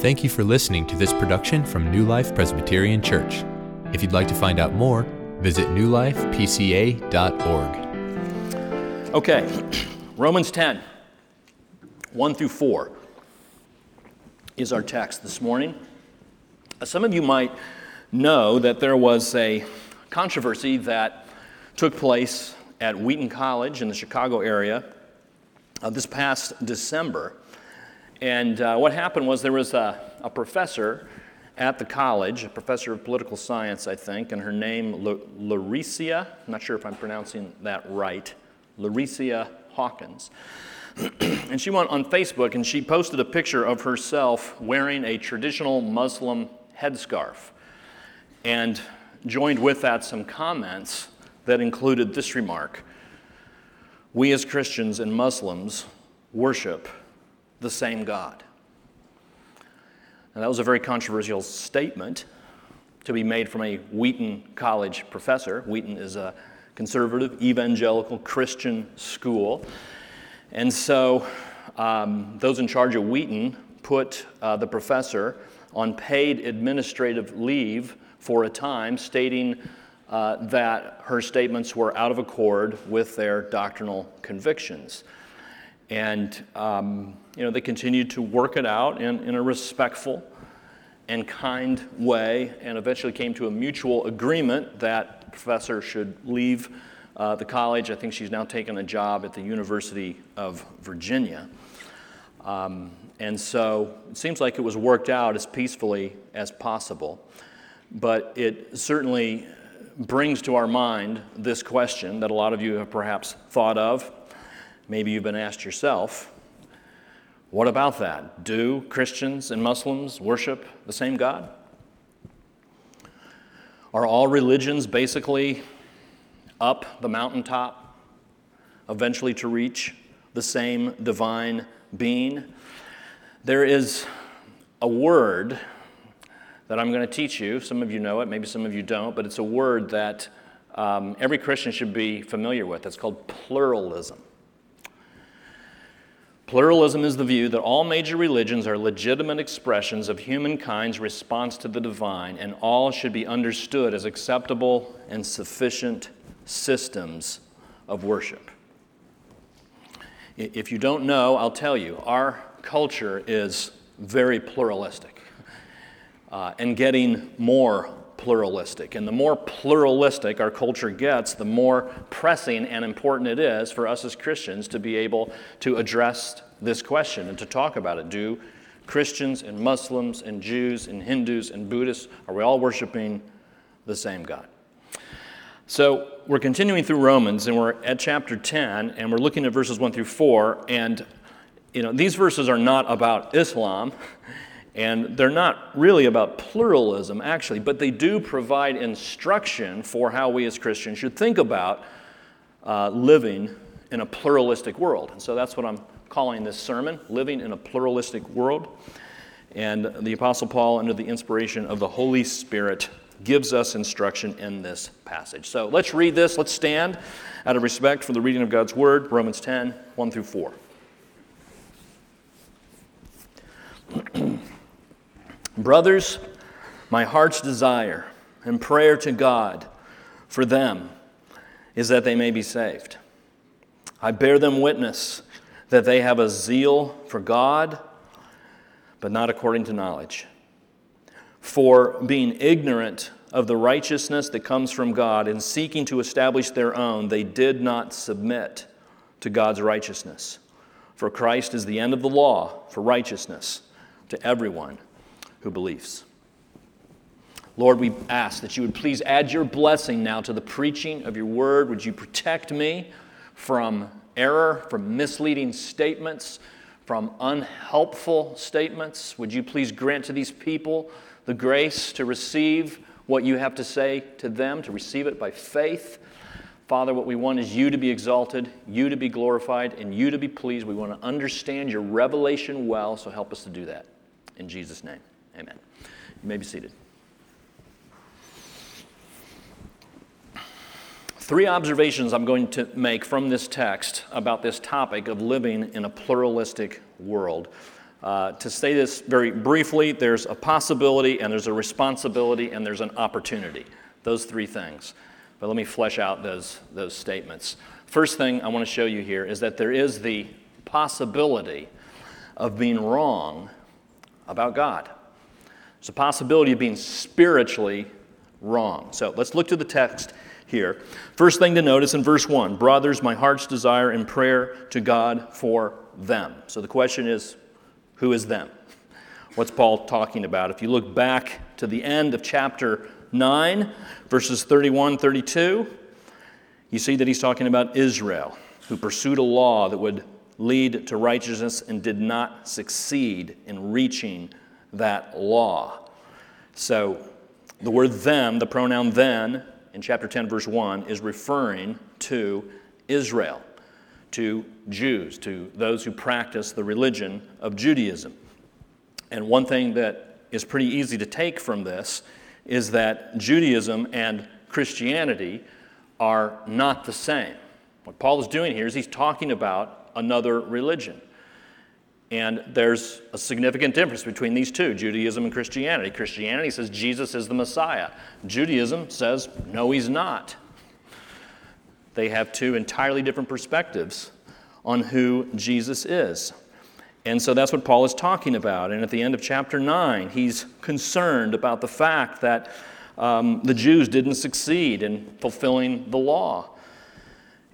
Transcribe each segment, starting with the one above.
Thank you for listening to this production from New Life Presbyterian Church. If you'd like to find out more, visit newlifepca.org. Okay, Romans 10, 1 through 4 is our text this morning. Some of you might know that there was a controversy that took place at Wheaton College in the Chicago area uh, this past December. And uh, what happened was there was a, a professor at the college, a professor of political science, I think, and her name, Larycia, I'm not sure if I'm pronouncing that right, Larycia Hawkins. and she went on Facebook and she posted a picture of herself wearing a traditional Muslim headscarf and joined with that some comments that included this remark We as Christians and Muslims worship the same God. Now, that was a very controversial statement to be made from a Wheaton College professor. Wheaton is a conservative, evangelical Christian school. And so um, those in charge of Wheaton put uh, the professor on paid administrative leave for a time, stating uh, that her statements were out of accord with their doctrinal convictions. And um, you know, they continued to work it out in, in a respectful and kind way, and eventually came to a mutual agreement that the professor should leave uh, the college. I think she's now taken a job at the University of Virginia. Um, and so it seems like it was worked out as peacefully as possible. But it certainly brings to our mind this question that a lot of you have perhaps thought of. Maybe you've been asked yourself what about that? Do Christians and Muslims worship the same God? Are all religions basically up the mountaintop, eventually to reach the same divine being? There is a word that I'm going to teach you. Some of you know it, maybe some of you don't, but it's a word that um, every Christian should be familiar with. It's called pluralism. Pluralism is the view that all major religions are legitimate expressions of humankind's response to the divine, and all should be understood as acceptable and sufficient systems of worship. If you don't know, I'll tell you, our culture is very pluralistic uh, and getting more pluralistic. And the more pluralistic our culture gets, the more pressing and important it is for us as Christians to be able to address this question and to talk about it. Do Christians and Muslims and Jews and Hindus and Buddhists, are we all worshiping the same God? So we're continuing through Romans and we're at chapter 10 and we're looking at verses 1 through 4 and you know these verses are not about Islam and they're not really about pluralism, actually, but they do provide instruction for how we as Christians should think about uh, living in a pluralistic world. And so that's what I'm calling this sermon Living in a Pluralistic World. And the Apostle Paul, under the inspiration of the Holy Spirit, gives us instruction in this passage. So let's read this. Let's stand out of respect for the reading of God's Word, Romans 10 1 through 4. Brothers, my heart's desire and prayer to God for them is that they may be saved. I bear them witness that they have a zeal for God, but not according to knowledge. For being ignorant of the righteousness that comes from God and seeking to establish their own, they did not submit to God's righteousness. For Christ is the end of the law for righteousness to everyone who believes. Lord, we ask that you would please add your blessing now to the preaching of your word. Would you protect me from error, from misleading statements, from unhelpful statements? Would you please grant to these people the grace to receive what you have to say to them, to receive it by faith? Father, what we want is you to be exalted, you to be glorified, and you to be pleased. We want to understand your revelation well, so help us to do that. In Jesus' name. Amen. You may be seated. Three observations I'm going to make from this text about this topic of living in a pluralistic world. Uh, to say this very briefly, there's a possibility, and there's a responsibility, and there's an opportunity. Those three things. But let me flesh out those, those statements. First thing I want to show you here is that there is the possibility of being wrong about God. There's a possibility of being spiritually wrong. So let's look to the text here. First thing to notice in verse 1 Brothers, my heart's desire and prayer to God for them. So the question is who is them? What's Paul talking about? If you look back to the end of chapter 9, verses 31 32, you see that he's talking about Israel, who pursued a law that would lead to righteousness and did not succeed in reaching that law. So the word them, the pronoun then, in chapter 10, verse 1, is referring to Israel, to Jews, to those who practice the religion of Judaism. And one thing that is pretty easy to take from this is that Judaism and Christianity are not the same. What Paul is doing here is he's talking about another religion. And there's a significant difference between these two Judaism and Christianity. Christianity says Jesus is the Messiah, Judaism says, no, he's not. They have two entirely different perspectives on who Jesus is. And so that's what Paul is talking about. And at the end of chapter 9, he's concerned about the fact that um, the Jews didn't succeed in fulfilling the law.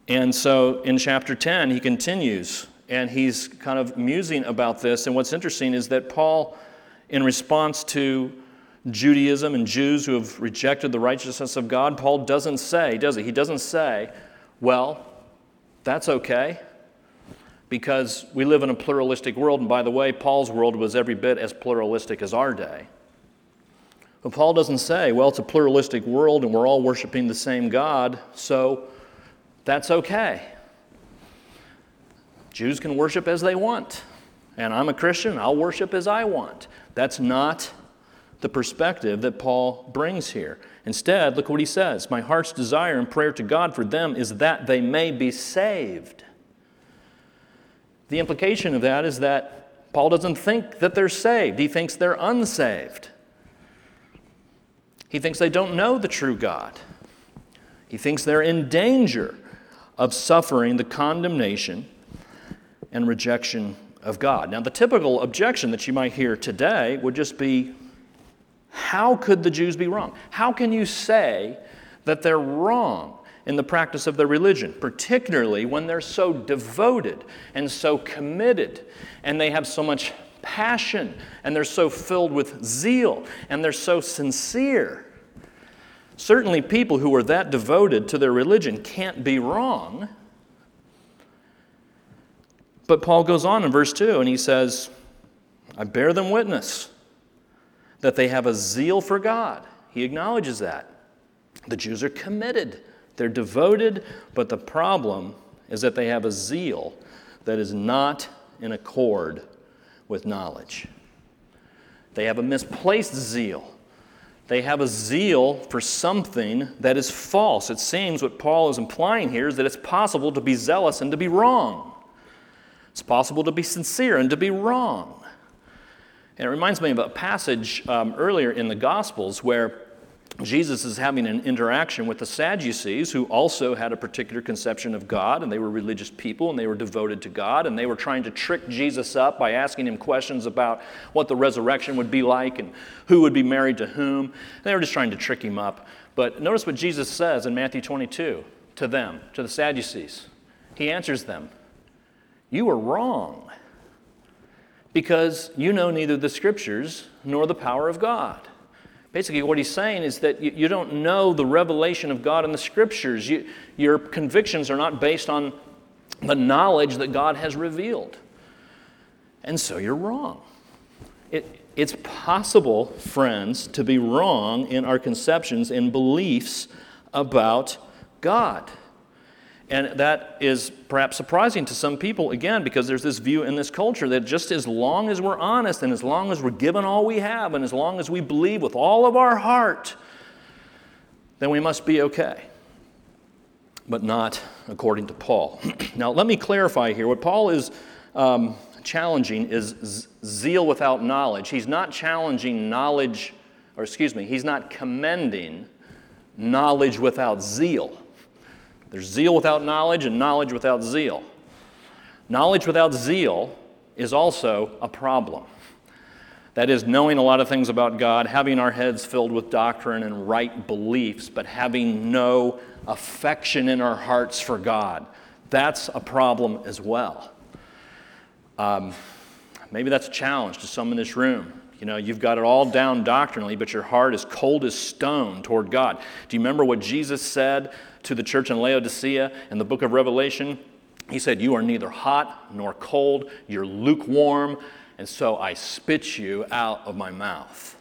And so in chapter 10, he continues and he's kind of musing about this. And what's interesting is that Paul, in response to Judaism and Jews who have rejected the righteousness of God, Paul doesn't say, does he? He doesn't say, well, that's okay because we live in a pluralistic world. And by the way, Paul's world was every bit as pluralistic as our day. But Paul doesn't say, well, it's a pluralistic world and we're all worshiping the same God, so that's okay. Jews can worship as they want. And I'm a Christian, I'll worship as I want. That's not the perspective that Paul brings here. Instead, look what he says My heart's desire and prayer to God for them is that they may be saved. The implication of that is that Paul doesn't think that they're saved, he thinks they're unsaved. He thinks they don't know the true God. He thinks they're in danger of suffering the condemnation and rejection of God. Now, the typical objection that you might hear today would just be how could the Jews be wrong? How can you say that they're wrong in the practice of their religion, particularly when they're so devoted and so committed and they have so much passion and they're so filled with zeal and they're so sincere? Certainly, people who are that devoted to their religion can't be wrong. But Paul goes on in verse 2 and he says, I bear them witness that they have a zeal for God. He acknowledges that. The Jews are committed, they're devoted, but the problem is that they have a zeal that is not in accord with knowledge. They have a misplaced zeal. They have a zeal for something that is false. It seems what Paul is implying here is that it's possible to be zealous and to be wrong. It's possible to be sincere and to be wrong. And it reminds me of a passage um, earlier in the Gospels where Jesus is having an interaction with the Sadducees, who also had a particular conception of God, and they were religious people and they were devoted to God, and they were trying to trick Jesus up by asking him questions about what the resurrection would be like and who would be married to whom. And They were just trying to trick him up. But notice what Jesus says in Matthew 22 to them, to the Sadducees. He answers them you are wrong because you know neither the scriptures nor the power of God. Basically, what he's saying is that you, you don't know the revelation of God in the scriptures. You, your convictions are not based on the knowledge that God has revealed. And so you're wrong. It, it's possible, friends, to be wrong in our conceptions and beliefs about God. And that is perhaps surprising to some people, again, because there's this view in this culture that just as long as we're honest and as long as we're given all we have and as long as we believe with all of our heart, then we must be okay. But not according to Paul. now, let me clarify here. What Paul is um, challenging is zeal without knowledge. He's not challenging knowledge, or excuse me, he's not commending knowledge without zeal. There's zeal without knowledge and knowledge without zeal. Knowledge without zeal is also a problem. That is, knowing a lot of things about God, having our heads filled with doctrine and right beliefs, but having no affection in our hearts for God. That's a problem as well. Um, maybe that's a challenge to some in this room. You know, you've got it all down doctrinally, but your heart is cold as stone toward God. Do you remember what Jesus said to the church in Laodicea in the book of Revelation? He said, You are neither hot nor cold, you're lukewarm, and so I spit you out of my mouth.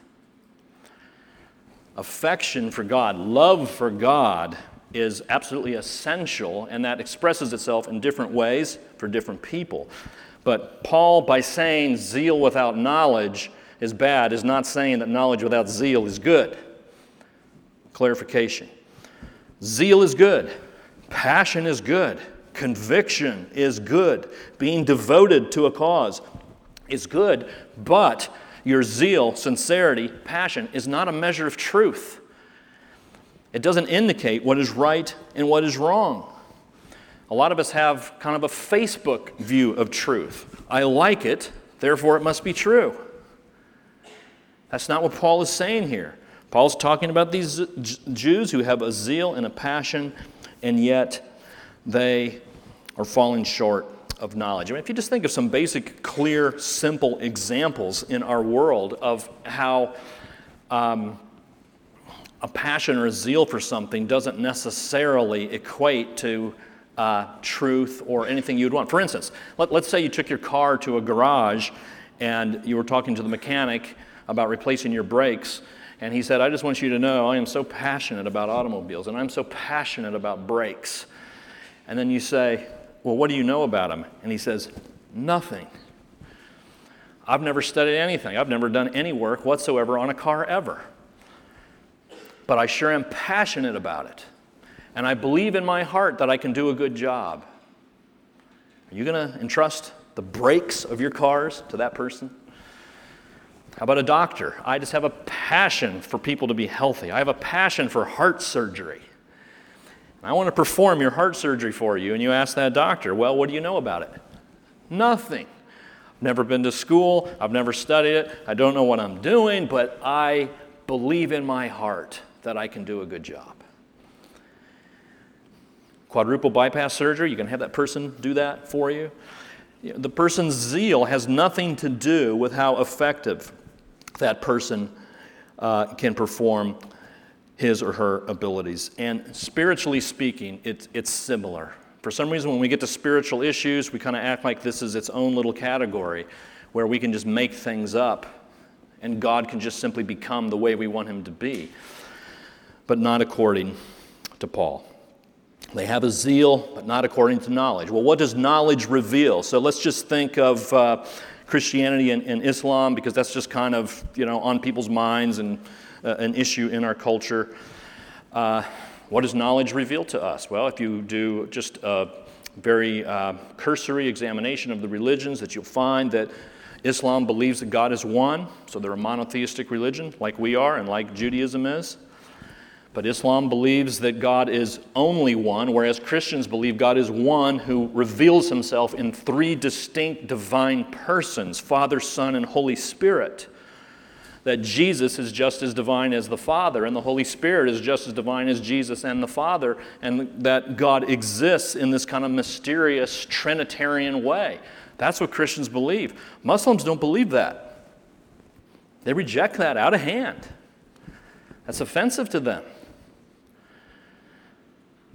Affection for God, love for God is absolutely essential, and that expresses itself in different ways for different people. But Paul, by saying zeal without knowledge is bad, is not saying that knowledge without zeal is good. Clarification Zeal is good, passion is good, conviction is good, being devoted to a cause is good, but your zeal, sincerity, passion is not a measure of truth. It doesn't indicate what is right and what is wrong. A lot of us have kind of a Facebook view of truth. I like it, therefore it must be true. That's not what Paul is saying here. Paul's talking about these Jews who have a zeal and a passion, and yet they are falling short of knowledge. I mean, if you just think of some basic, clear, simple examples in our world of how um, a passion or a zeal for something doesn't necessarily equate to uh, truth or anything you'd want. For instance, let, let's say you took your car to a garage and you were talking to the mechanic about replacing your brakes. And he said, I just want you to know I am so passionate about automobiles and I'm so passionate about brakes. And then you say, Well, what do you know about them? And he says, Nothing. I've never studied anything. I've never done any work whatsoever on a car ever. But I sure am passionate about it and I believe in my heart that I can do a good job. Are you going to entrust the brakes of your cars to that person? How about a doctor? I just have a passion for people to be healthy. I have a passion for heart surgery. I want to perform your heart surgery for you. And you ask that doctor, well, what do you know about it? Nothing. I've never been to school. I've never studied it. I don't know what I'm doing, but I believe in my heart that I can do a good job quadruple bypass surgery, you can have that person do that for you. The person's zeal has nothing to do with how effective that person uh, can perform his or her abilities. And spiritually speaking, it's, it's similar. For some reason, when we get to spiritual issues, we kind of act like this is its own little category where we can just make things up and God can just simply become the way we want him to be. But not according to Paul. They have a zeal, but not according to knowledge. Well, what does knowledge reveal? So let's just think of uh, Christianity and, and, Islam because that's just kind of you know on people's minds and uh, an issue in our culture. Uh, what does knowledge reveal to us? Well, if you do just a very uh, cursory examination of the religions, that you'll find that Islam believes that God is one, so they're a monotheistic religion, like we are and like Judaism is. But Islam believes that God is only one, whereas Christians believe God is one who reveals himself in three distinct divine persons Father, Son, and Holy Spirit. That Jesus is just as divine as the Father, and the Holy Spirit is just as divine as Jesus and the Father, and that God exists in this kind of mysterious Trinitarian way. That's what Christians believe. Muslims don't believe that, they reject that out of hand. That's offensive to them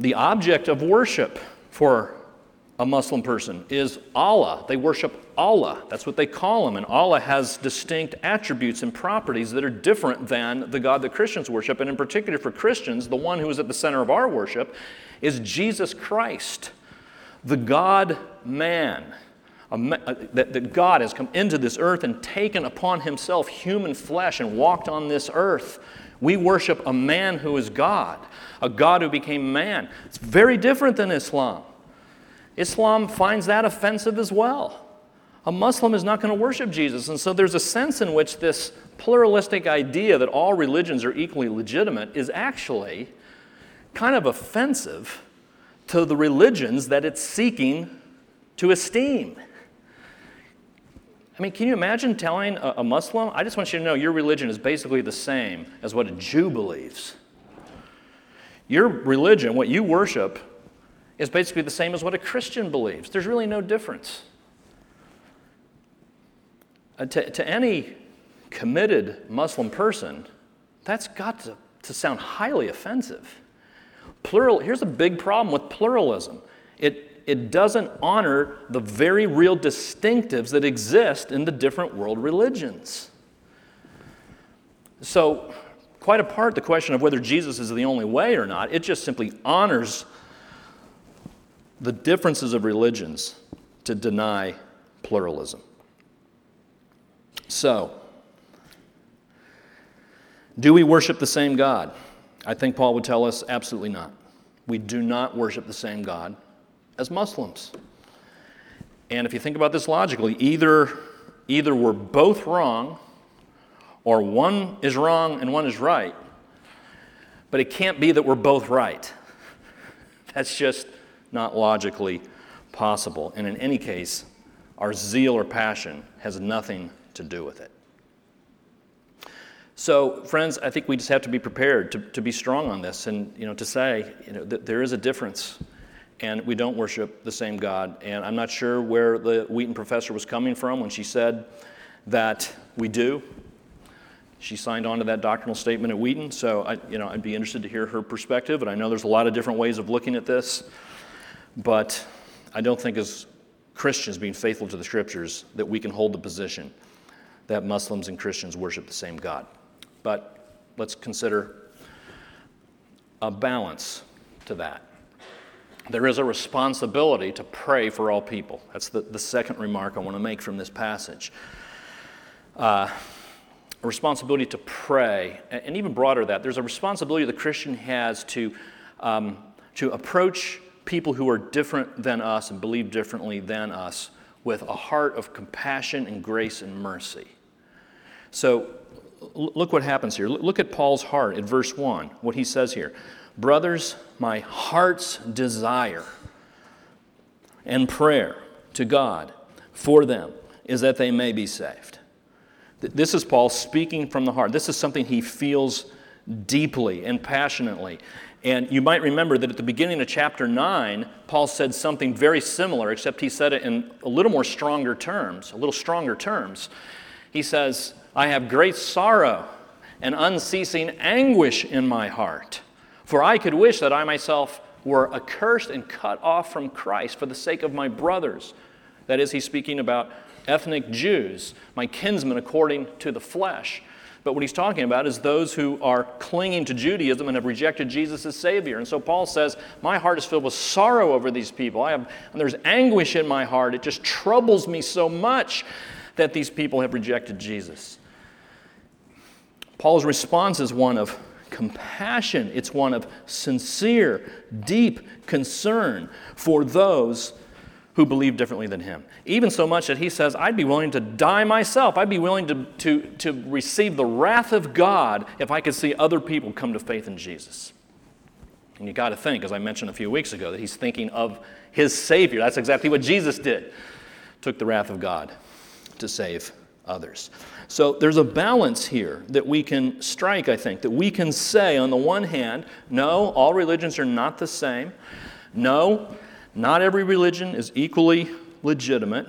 the object of worship for a Muslim person is Allah. They worship Allah. That's what they call him. And Allah has distinct attributes and properties that are different than the God that Christians worship. And in particular for Christians, the one who is at the center of our worship is Jesus Christ, the God man. That, that God has come into this earth and taken upon himself human flesh and walked on this earth we worship a man who is God, a God who became man. It's very different than Islam. Islam finds that offensive as well. a Muslim is not going to worship Jesus. And so there's a sense in which this pluralistic idea that all religions are equally legitimate is actually kind of offensive to the religions that it's seeking to esteem. I mean, can you imagine telling a, a, Muslim, I just want you to know your religion is basically the same as what a Jew believes? Your religion, what you worship, is basically the same as what a Christian believes. There's really no difference. Uh, to, to any committed Muslim person, that's got to, to sound highly offensive. Plural, here's a big problem with pluralism it, it doesn't honor the very real distinctives that exist in the different world religions. So, quite apart the question of whether Jesus is the only way or not, it just simply honors the differences of religions to deny pluralism. So, do we worship the same God? I think Paul would tell us absolutely not. We do not worship the same God as Muslims. And if you think about this logically, either, either we're both wrong or one is wrong and one is right. But it can't be that we're both right. That's just not logically possible. And in any case, our zeal or passion has nothing to do with it. So, friends, I think we just have to be prepared to, to be strong on this and you know, to say you know, that there is a difference and we don't worship the same God. And I'm not sure where the Wheaton professor was coming from when she said that we do. She signed on to that doctrinal statement at Wheaton, so I, you know, I'd be interested to hear her perspective. And I know there's a lot of different ways of looking at this, but I don't think as Christians being faithful to the scriptures that we can hold the position that Muslims and Christians worship the same God. But let's consider a balance to that there is a responsibility to pray for all people. That's the, the second remark I want to make from this passage. Uh, a responsibility to pray, and even broader that, there's a responsibility the Christian has to, um, to approach people who are different than us and believe differently than us with a heart of compassion and grace and mercy. So look what happens here. Look at Paul's heart at verse 1, what he says here. Brothers, my heart's desire and prayer to God for them is that they may be saved. This is Paul speaking from the heart. This is something he feels deeply and passionately. And you might remember that at the beginning of chapter 9, Paul said something very similar, except he said it in a little more stronger terms, a little stronger terms. He says, I have great sorrow and unceasing anguish in my heart. For I could wish that I myself were accursed and cut off from Christ for the sake of my brothers. That is, he's speaking about ethnic Jews, my kinsmen according to the flesh. But what he's talking about is those who are clinging to Judaism and have rejected Jesus as Savior. And so Paul says, My heart is filled with sorrow over these people. I have, and there's anguish in my heart. It just troubles me so much that these people have rejected Jesus. Paul's response is one of compassion, it's one of sincere, deep concern for those who believe differently than him. Even so much that he says, I'd be willing to die myself. I'd be willing to, to, to receive the wrath of God if I could see other people come to faith in Jesus. And you got to think, as I mentioned a few weeks ago, that he's thinking of his Savior. That's exactly what Jesus did. Took the wrath of God to save others. So there's a balance here that we can strike, I think, that we can say, on the one hand, no, all religions are not the same. No, not every religion is equally legitimate.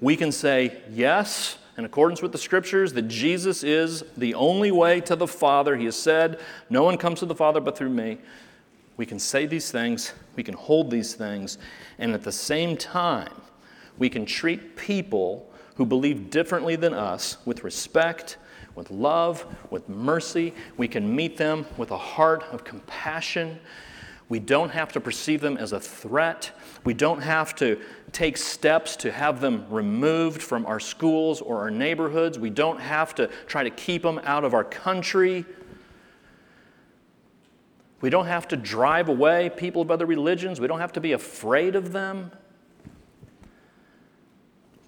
We can say, yes, in accordance with the scriptures, that Jesus is the only way to the Father. He has said, No one comes to the Father but through me. We can say these things, we can hold these things, and at the same time, we can treat people who believe differently than us with respect, with love, with mercy. We can meet them with a heart of compassion. We don't have to perceive them as a threat. We don't have to take steps to have them removed from our schools or our neighborhoods. We don't have to try to keep them out of our country. We don't have to drive away people of other religions. We don't have to be afraid of them.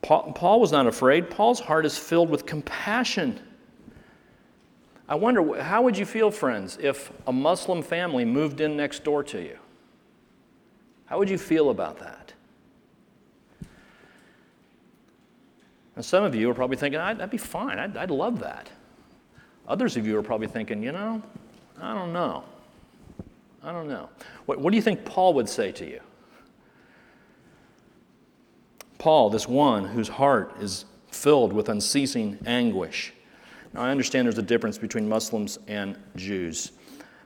Paul, Paul was not afraid. Paul's heart is filled with compassion. I wonder, how would you feel, friends, if a Muslim family moved in next door to you? How would you feel about that? And some of you are probably thinking, that'd be fine. I'd, I'd love that. Others of you are probably thinking, you know, I don't know. I don't know. What, what do you think Paul would say to you? Paul, this one whose heart is filled with unceasing anguish. Now, I understand there's a difference between Muslims and Jews,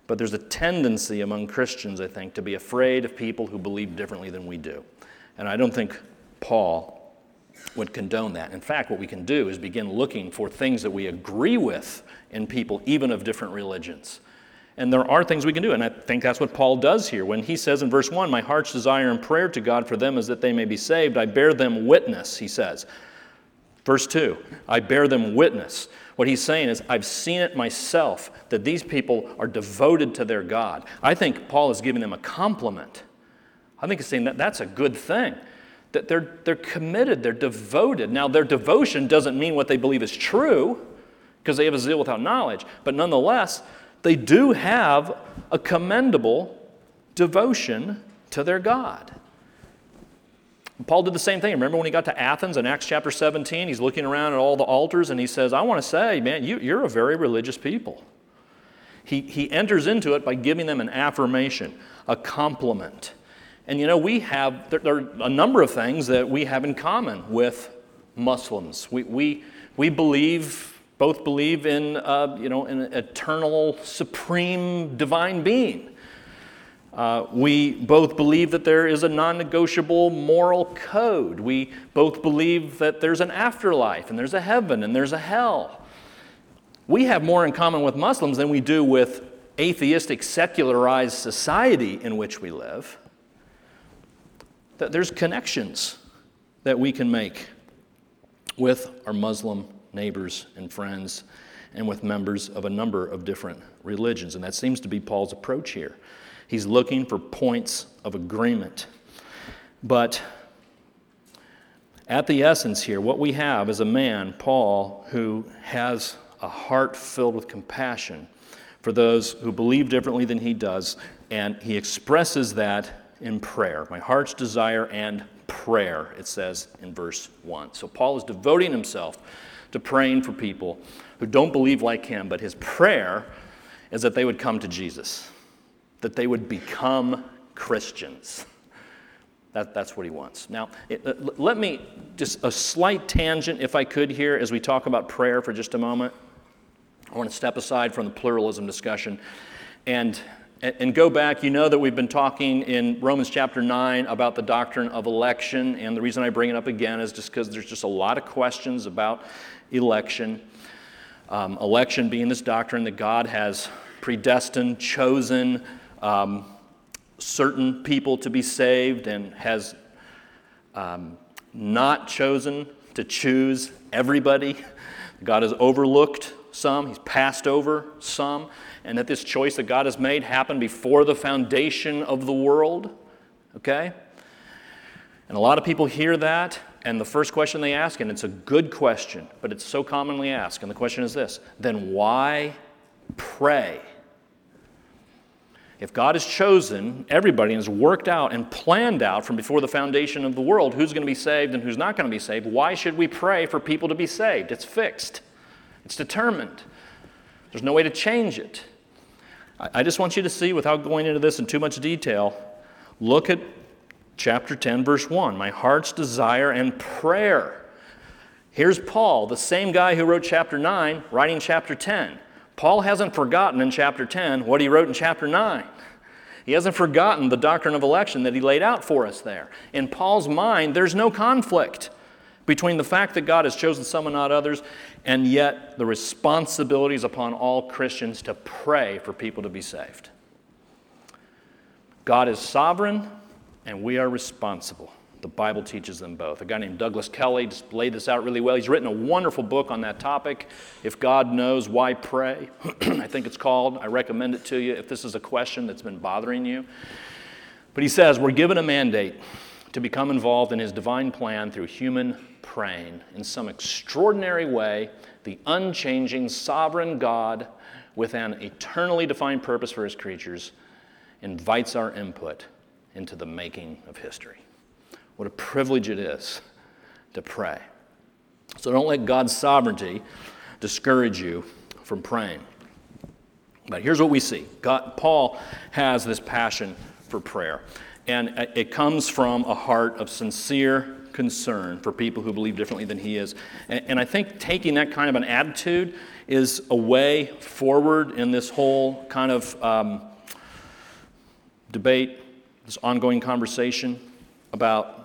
but there's a tendency among Christians, I think, to be afraid of people who believe differently than we do. And I don't think Paul would condone that. In fact, what we can do is begin looking for things that we agree with in people, even of different religions. And there are things we can do, and I think that's what Paul does here. When he says in verse 1, My heart's desire and prayer to God for them is that they may be saved, I bear them witness, he says. Verse 2, I bear them witness. What he's saying is, I've seen it myself that these people are devoted to their God. I think Paul is giving them a compliment. I think he's saying that that's a good thing that they're, they're committed, they're devoted. Now, their devotion doesn't mean what they believe is true, because they have a zeal without knowledge, but nonetheless, they do have a commendable devotion to their God. Paul did the same thing. Remember when he got to Athens in Acts chapter 17? He's looking around at all the altars and he says, I want to say, man, you, you're a very religious people. He, he enters into it by giving them an affirmation, a compliment. And you know, we have, there, there, are a number of things that we have in common with Muslims. We, we, we believe, both believe in, uh, you know, an eternal, supreme, divine being. Uh, we both believe that there is a non negotiable moral code. We both believe that there's an afterlife and there's a heaven and there's a hell. We have more in common with Muslims than we do with atheistic, secularized society in which we live that there's connections that we can make with our Muslim neighbors and friends and with members of a number of different religions. And that seems to be Paul's approach here. He's looking for points of agreement. But at the essence here, what we have is a man, Paul, who has a heart filled with compassion for those who believe differently than he does, and he expresses that in prayer. My heart's desire and prayer, it says in verse 1. So Paul is devoting himself to praying for people who don't believe like him, but his prayer is that they would come to Jesus, that they would become Christians. That, that's what he wants. Now, it, uh, let me just a slight tangent, if I could, here as we talk about prayer for just a moment. I want to step aside from the pluralism discussion and and go back, you know that we've been talking in Romans chapter 9 about the doctrine of election. And the reason I bring it up again is just because there's just a lot of questions about election. Um, election being this doctrine that God has predestined, chosen um, certain people to be saved, and has um, not chosen to choose everybody. God has overlooked some, He's passed over some and that this choice that God has made happened before the foundation of the world. Okay? And a lot of people hear that, and the first question they ask, and it's a good question, but it's so commonly asked, and the question is this then why pray? If God has chosen everybody and has worked out and planned out from before the foundation of the world who's going to be saved and who's not going to be saved, why should we pray for people to be saved? It's fixed, it's determined. There's no way to change it. I just want you to see, without going into this in too much detail, look at chapter 10, verse 1 my heart's desire and prayer. Here's Paul, the same guy who wrote chapter 9, writing chapter 10. Paul hasn't forgotten in chapter 10 what he wrote in chapter 9. He hasn't forgotten the doctrine of election that he laid out for us there. In Paul's mind, there's no conflict between the fact that God has chosen some and not others, and yet the responsibilities upon all Christians to pray for people to be saved. God is sovereign, and we are responsible. The Bible teaches them both. A guy named Douglas Kelly just laid this out really well. He's written a wonderful book on that topic. If God knows, why pray? I think it's called. I recommend it to you if this is a question that's been bothering you. But he says, We're given a mandate to become involved in his divine plan through human praying in some extraordinary way, the unchanging, sovereign God with an eternally defined purpose for his creatures invites our input into the making of history. What a privilege it is to pray. So don't let God's sovereignty discourage you from praying. But here's what we see God, Paul has this passion for prayer, and it comes from a heart of sincere concern for people who believe differently than he is. And, and I think taking that kind of an attitude is a way forward in this whole kind of um, debate, this ongoing conversation about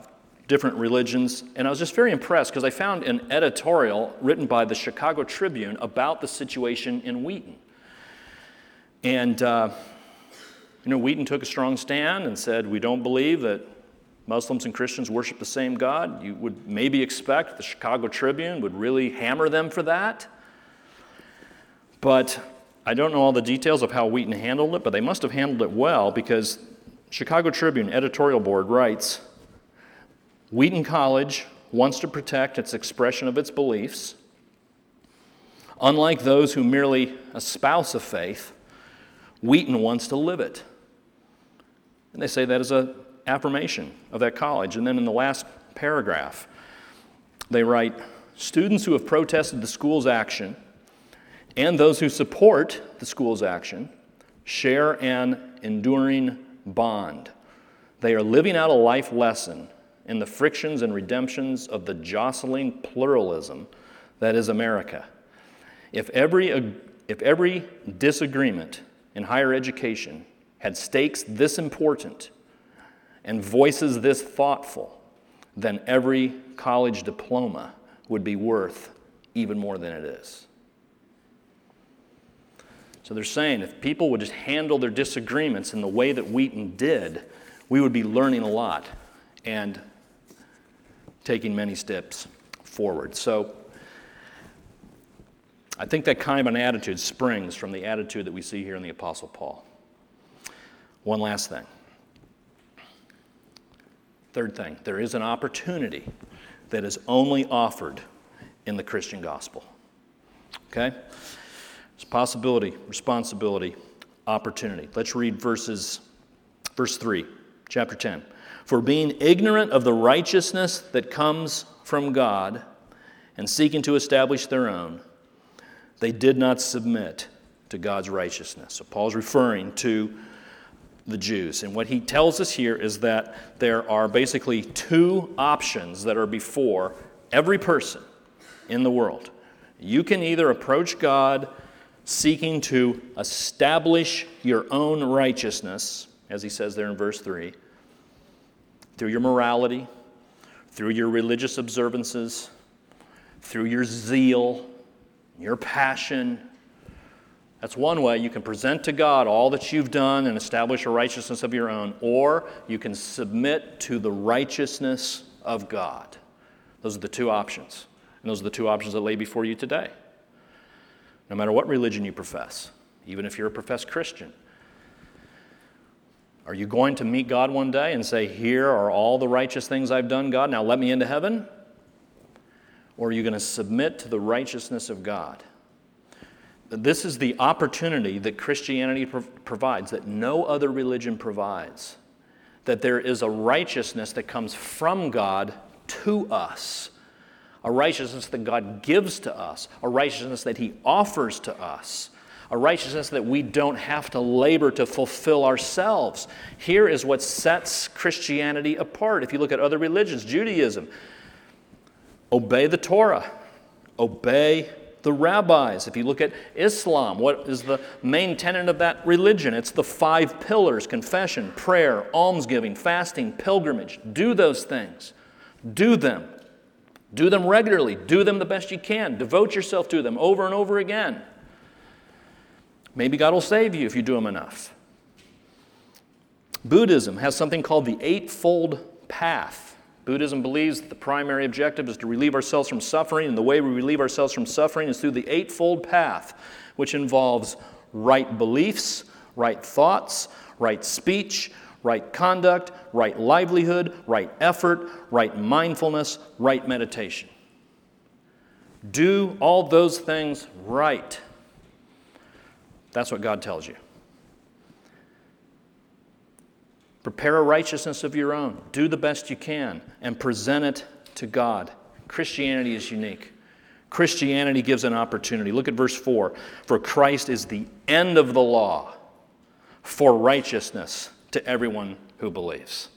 different religions. And I was just very impressed because I found an editorial written by the Chicago Tribune about the situation in Wheaton. And, uh, you know, Wheaton took a strong stand and said, We don't believe that Muslims and Christians worship the same God. You would maybe expect the Chicago Tribune would really hammer them for that. But I don't know all the details of how Wheaton handled it, but they must have handled it well because Chicago Tribune editorial board writes Wheaton College wants to protect its expression of its beliefs. Unlike those who merely espouse a faith, Wheaton wants to live it. And they say that as an affirmation of that college. And then in the last paragraph, they write Students who have protested the school's action and those who support the school's action share an enduring bond. They are living out a life lesson in the frictions and redemptions of the jostling pluralism that is America. If every, if every disagreement in higher education had stakes this important and voices this thoughtful, then every college diploma would be worth even more than it is. So they're saying if people would just handle their disagreements in the way that Wheaton did, we would be learning a lot and taking many steps forward. So I think that kind of an attitude springs from the attitude that we see here in the Apostle Paul. One last thing. Third thing, there is an opportunity that is only offered in the Christian gospel. Okay? It's possibility, responsibility, opportunity. Let's read verses verse 3, chapter 10. For being ignorant of the righteousness that comes from God and seeking to establish their own, they did not submit to God's righteousness. So Paul's referring to the Jews. And what he tells us here is that there are basically two options that are before every person in the world. You can either approach God seeking to establish your own righteousness, as he says there in verse 3, through your morality, through your religious observances, through your zeal, your passion. That's one way you can present to God all that you've done and establish a righteousness of your own, or you can submit to the righteousness of God. Those are the two options. And those are the two options that lay before you today no matter what religion you profess, even if you're a professed Christian. Are you going to meet God one day and say, Here are all the righteous things I've done, God, now let me into heaven? Or are you going to submit to the righteousness of God? This is the opportunity that Christianity provides, that no other religion provides. That there is a righteousness that comes from God to us a righteousness that God gives to us, a righteousness that He offers to us, a righteousness that we don't have to labor to fulfill ourselves. Here is what sets Christianity apart. If you look at other religions, Judaism, obey the Torah, obey the rabbis. If you look at Islam, what is the main tenet of that religion? It's the five pillars confession, prayer, almsgiving, fasting, pilgrimage. Do those things. Do them. Do them regularly. Do them the best you can. Devote yourself to them over and over again. Maybe God will save you if you do them enough. Buddhism has something called the Eightfold Path. Buddhism believes that the primary objective is to relieve ourselves from suffering, and the way we relieve ourselves from suffering is through the Eightfold Path, which involves right beliefs, right thoughts, right speech, right conduct, right livelihood, right effort, right mindfulness, right meditation. Do all those things right. That's what God tells you. Prepare a righteousness of your own. Do the best you can and present it to God. Christianity is unique. Christianity gives an opportunity. Look at verse 4. For Christ is the end of the law for righteousness to everyone who believes.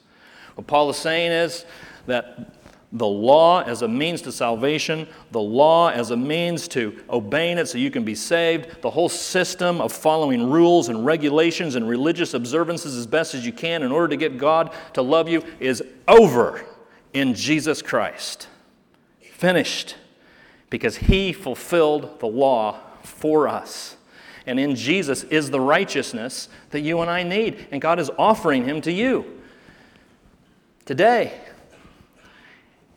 What Paul is saying is that the law as a means to salvation, the law as a means to obeying it so you can be saved, the whole system of following rules and regulations and religious observances as best as you can in order to get God to love you is over in Jesus Christ. Finished. Because he fulfilled the law for us. And in Jesus is the righteousness that you and I need. And God is offering him to you today.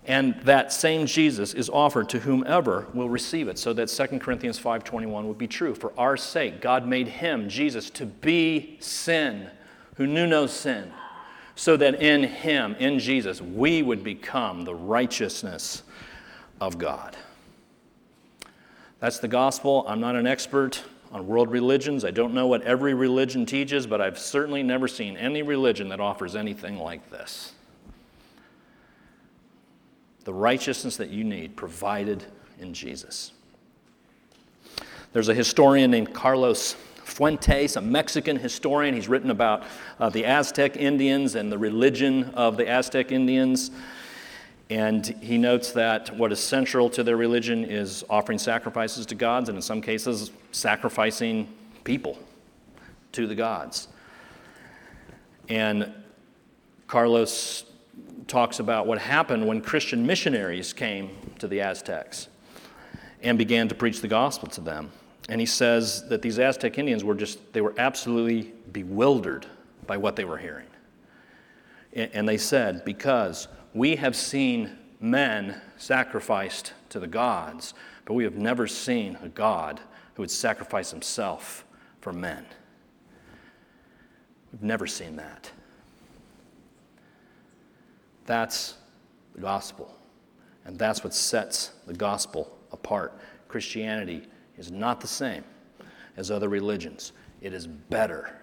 And that same Jesus is offered to whomever will receive it, so that 2 Corinthians 5:21 would be true. For our sake, God made him, Jesus, to be sin, who knew no sin, so that in him, in Jesus, we would become the righteousness of God. That's the gospel. I'm not an expert on world religions. I don't know what every religion teaches, but I've certainly never seen any religion that offers anything like this the righteousness that you need provided in Jesus. There's a historian named Carlos Fuentes, a Mexican historian. He's written about uh, the Aztec Indians and the religion of the Aztec Indians. And he notes that what is central to their religion is offering sacrifices to gods, and in some cases, sacrificing people to the gods. And Carlos talks about what happened when Christian missionaries came to the Aztecs and began to preach the gospel to them. And he says that these Aztec Indians were just, they were absolutely bewildered by what they were hearing. And they said, Because we have seen men sacrificed to the gods, but we have never seen a God who would sacrifice himself for men. We've never seen that. That's the gospel. And that's what sets the gospel apart. Christianity is not the same as other religions, it is better.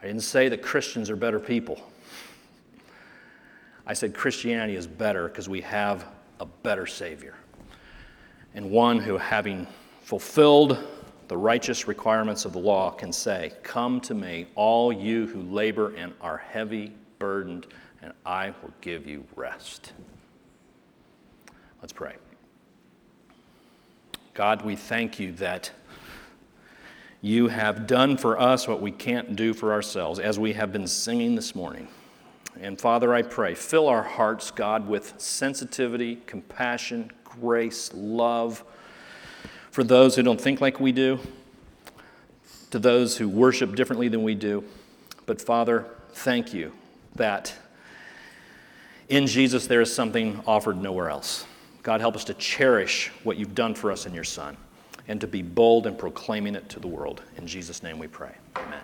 I didn't say that Christians are better people. I said Christianity is better because we have a better Savior. And one who, having fulfilled the righteous requirements of the law, can say, Come to me, all you who labor and are heavy burdened, and I will give you rest. Let's pray. God, we thank you that you have done for us what we can't do for ourselves, as we have been singing this morning. And Father, I pray, fill our hearts, God, with sensitivity, compassion, grace, love for those who don't think like we do, to those who worship differently than we do. But Father, thank you that in Jesus there is something offered nowhere else. God, help us to cherish what you've done for us in your Son and to be bold in proclaiming it to the world. In Jesus' name we pray. Amen.